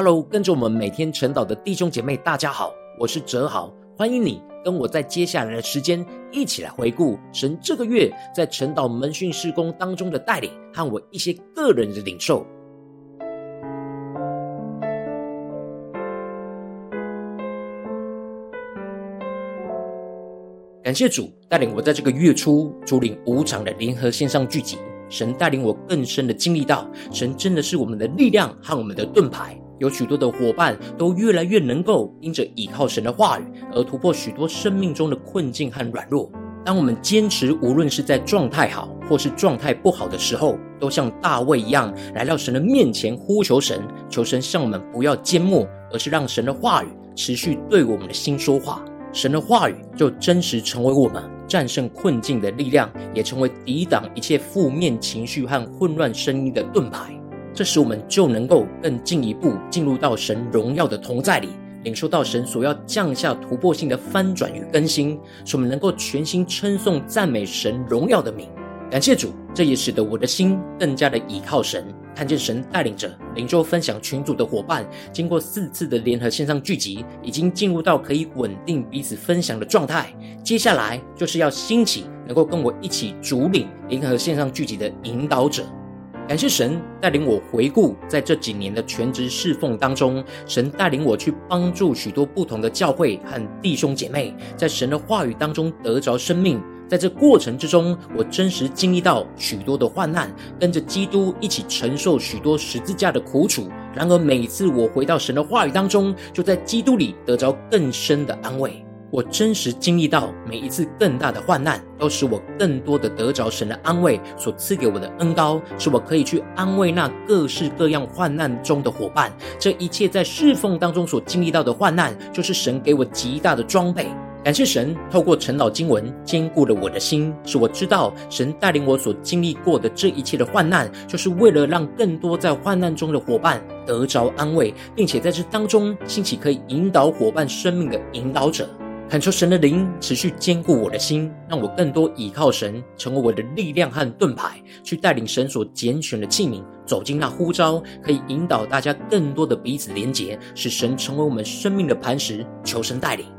Hello，跟着我们每天晨祷的弟兄姐妹，大家好，我是哲豪，欢迎你跟我在接下来的时间一起来回顾神这个月在晨祷门训事工当中的带领和我一些个人的领受。感谢主带领我在这个月初主领五场的联合线上聚集，神带领我更深的经历到，神真的是我们的力量和我们的盾牌。有许多的伙伴都越来越能够因着倚靠神的话语而突破许多生命中的困境和软弱。当我们坚持，无论是在状态好或是状态不好的时候，都像大卫一样来到神的面前呼求神，求神向我们不要缄默，而是让神的话语持续对我们的心说话。神的话语就真实成为我们战胜困境的力量，也成为抵挡一切负面情绪和混乱声音的盾牌。这时，我们就能够更进一步进入到神荣耀的同在里，领受到神所要降下突破性的翻转与更新，使我们能够全心称颂赞美神荣耀的名。感谢主，这也使得我的心更加的倚靠神。看见神带领着灵修分享群组的伙伴，经过四次的联合线上聚集，已经进入到可以稳定彼此分享的状态。接下来就是要兴起能够跟我一起主领联合线上聚集的引导者。感谢神带领我回顾，在这几年的全职侍奉当中，神带领我去帮助许多不同的教会和弟兄姐妹，在神的话语当中得着生命。在这过程之中，我真实经历到许多的患难，跟着基督一起承受许多十字架的苦楚。然而，每次我回到神的话语当中，就在基督里得着更深的安慰。我真实经历到每一次更大的患难，都使我更多的得着神的安慰所赐给我的恩膏，使我可以去安慰那各式各样患难中的伙伴。这一切在侍奉当中所经历到的患难，就是神给我极大的装备。感谢神透过陈老经文坚固了我的心，使我知道神带领我所经历过的这一切的患难，就是为了让更多在患难中的伙伴得着安慰，并且在这当中兴起可以引导伙伴生命的引导者。恳求神的灵持续坚固我的心，让我更多倚靠神，成为我的力量和盾牌，去带领神所拣选的器皿走进那呼召，可以引导大家更多的彼此连结，使神成为我们生命的磐石。求神带领。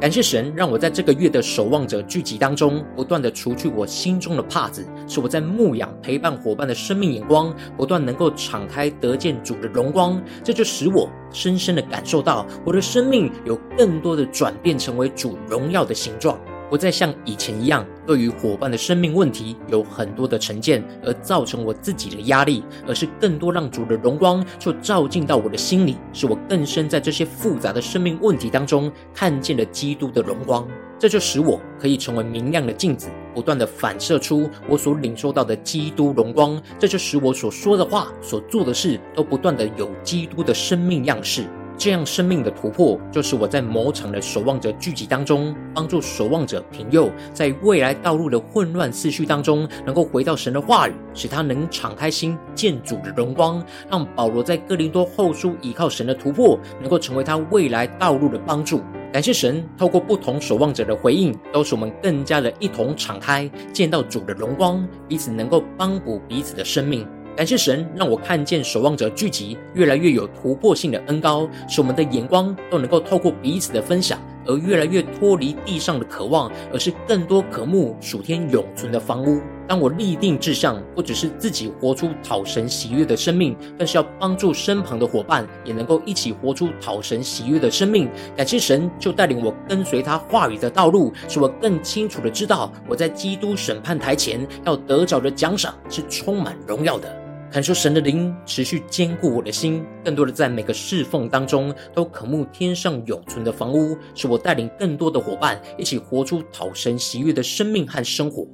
感谢神，让我在这个月的守望者聚集当中，不断的除去我心中的帕子，使我在牧养陪伴伙伴的生命眼光，不断能够敞开得见主的荣光。这就使我深深的感受到，我的生命有更多的转变，成为主荣耀的形状。不再像以前一样，对于伙伴的生命问题有很多的成见，而造成我自己的压力，而是更多让主的荣光就照进到我的心里，使我更深在这些复杂的生命问题当中看见了基督的荣光。这就使我可以成为明亮的镜子，不断的反射出我所领受到的基督荣光。这就使我所说的话、所做的事都不断的有基督的生命样式。这样生命的突破，就是我在某场的守望者聚集当中，帮助守望者平佑，在未来道路的混乱思绪当中，能够回到神的话语，使他能敞开心见主的荣光，让保罗在哥林多后书依靠神的突破，能够成为他未来道路的帮助。感谢神，透过不同守望者的回应，都使我们更加的一同敞开，见到主的荣光，彼此能够帮补彼此的生命。感谢神，让我看见守望者聚集越来越有突破性的恩膏，使我们的眼光都能够透过彼此的分享，而越来越脱离地上的渴望，而是更多渴慕属天永存的房屋。当我立定志向，不只是自己活出讨神喜悦的生命，更是要帮助身旁的伙伴也能够一起活出讨神喜悦的生命。感谢神，就带领我跟随他话语的道路，使我更清楚的知道我在基督审判台前要得着的奖赏是充满荣耀的。恳求神的灵持续坚固我的心，更多的在每个侍奉当中都渴慕天上永存的房屋，使我带领更多的伙伴一起活出讨神喜悦的生命和生活。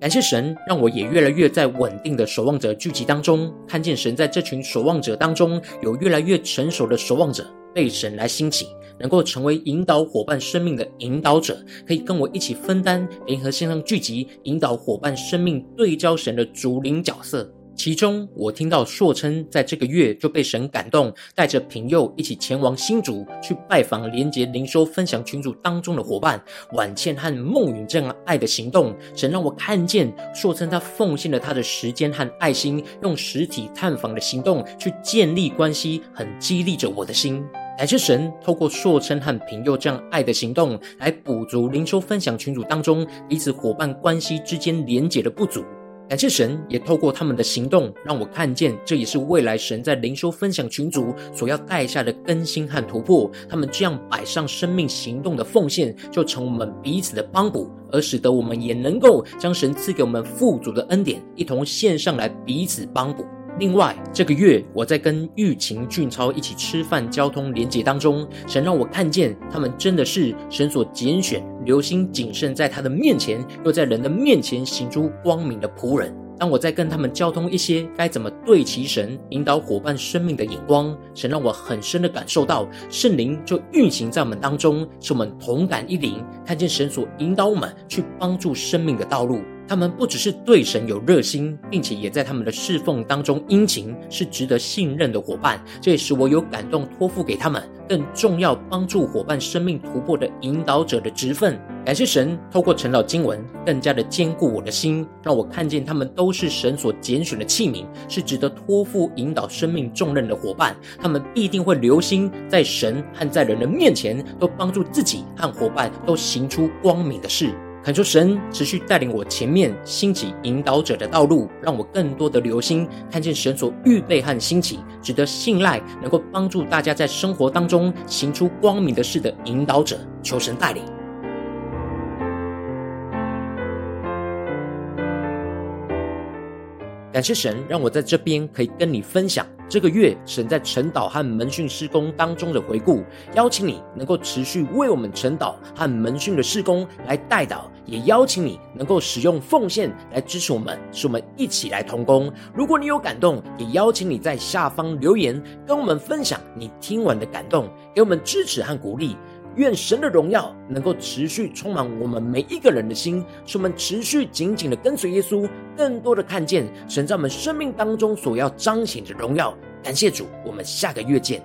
感谢神，让我也越来越在稳定的守望者聚集当中，看见神在这群守望者当中有越来越成熟的守望者被神来兴起。能够成为引导伙伴生命的引导者，可以跟我一起分担联合线上聚集，引导伙伴生命对焦神的主领角色。其中，我听到硕称在这个月就被神感动，带着平佑一起前往新竹去拜访连结灵修分享群组当中的伙伴婉倩和梦云这样爱的行动。神让我看见硕称他奉献了他的时间和爱心，用实体探访的行动去建立关系，很激励着我的心。感谢神透过硕称和平佑这样爱的行动，来补足灵修分享群组当中彼此伙伴关系之间连结的不足。感谢神，也透过他们的行动，让我看见，这也是未来神在灵修分享群组所要带下的更新和突破。他们这样摆上生命行动的奉献，就成我们彼此的帮补，而使得我们也能够将神赐给我们富足的恩典，一同献上来彼此帮补。另外，这个月我在跟玉琴、俊超一起吃饭、交通连结当中，神让我看见他们真的是神所拣选、留心谨慎，在他的面前又在人的面前行出光明的仆人。当我在跟他们交通一些该怎么对齐神、引导伙伴生命的眼光，神让我很深的感受到圣灵就运行在我们当中，使我们同感一灵，看见神所引导我们去帮助生命的道路。他们不只是对神有热心，并且也在他们的侍奉当中殷勤，是值得信任的伙伴。这也使我有感动，托付给他们更重要帮助伙伴生命突破的引导者的职分。感谢神，透过陈老经文，更加的坚固我的心，让我看见他们都是神所拣选的器皿，是值得托付引导生命重任的伙伴。他们必定会留心在神和在人的面前，都帮助自己和伙伴都行出光明的事。恳求神持续带领我前面兴起引导者的道路，让我更多的留心看见神所预备和兴起，值得信赖，能够帮助大家在生活当中行出光明的事的引导者。求神带领。感谢神让我在这边可以跟你分享。这个月，神在晨祷和门训施工当中的回顾，邀请你能够持续为我们晨祷和门训的施工来代祷，也邀请你能够使用奉献来支持我们，使我们一起来同工。如果你有感动，也邀请你在下方留言，跟我们分享你听完的感动，给我们支持和鼓励。愿神的荣耀能够持续充满我们每一个人的心，使我们持续紧紧的跟随耶稣，更多的看见神在我们生命当中所要彰显的荣耀。感谢主，我们下个月见。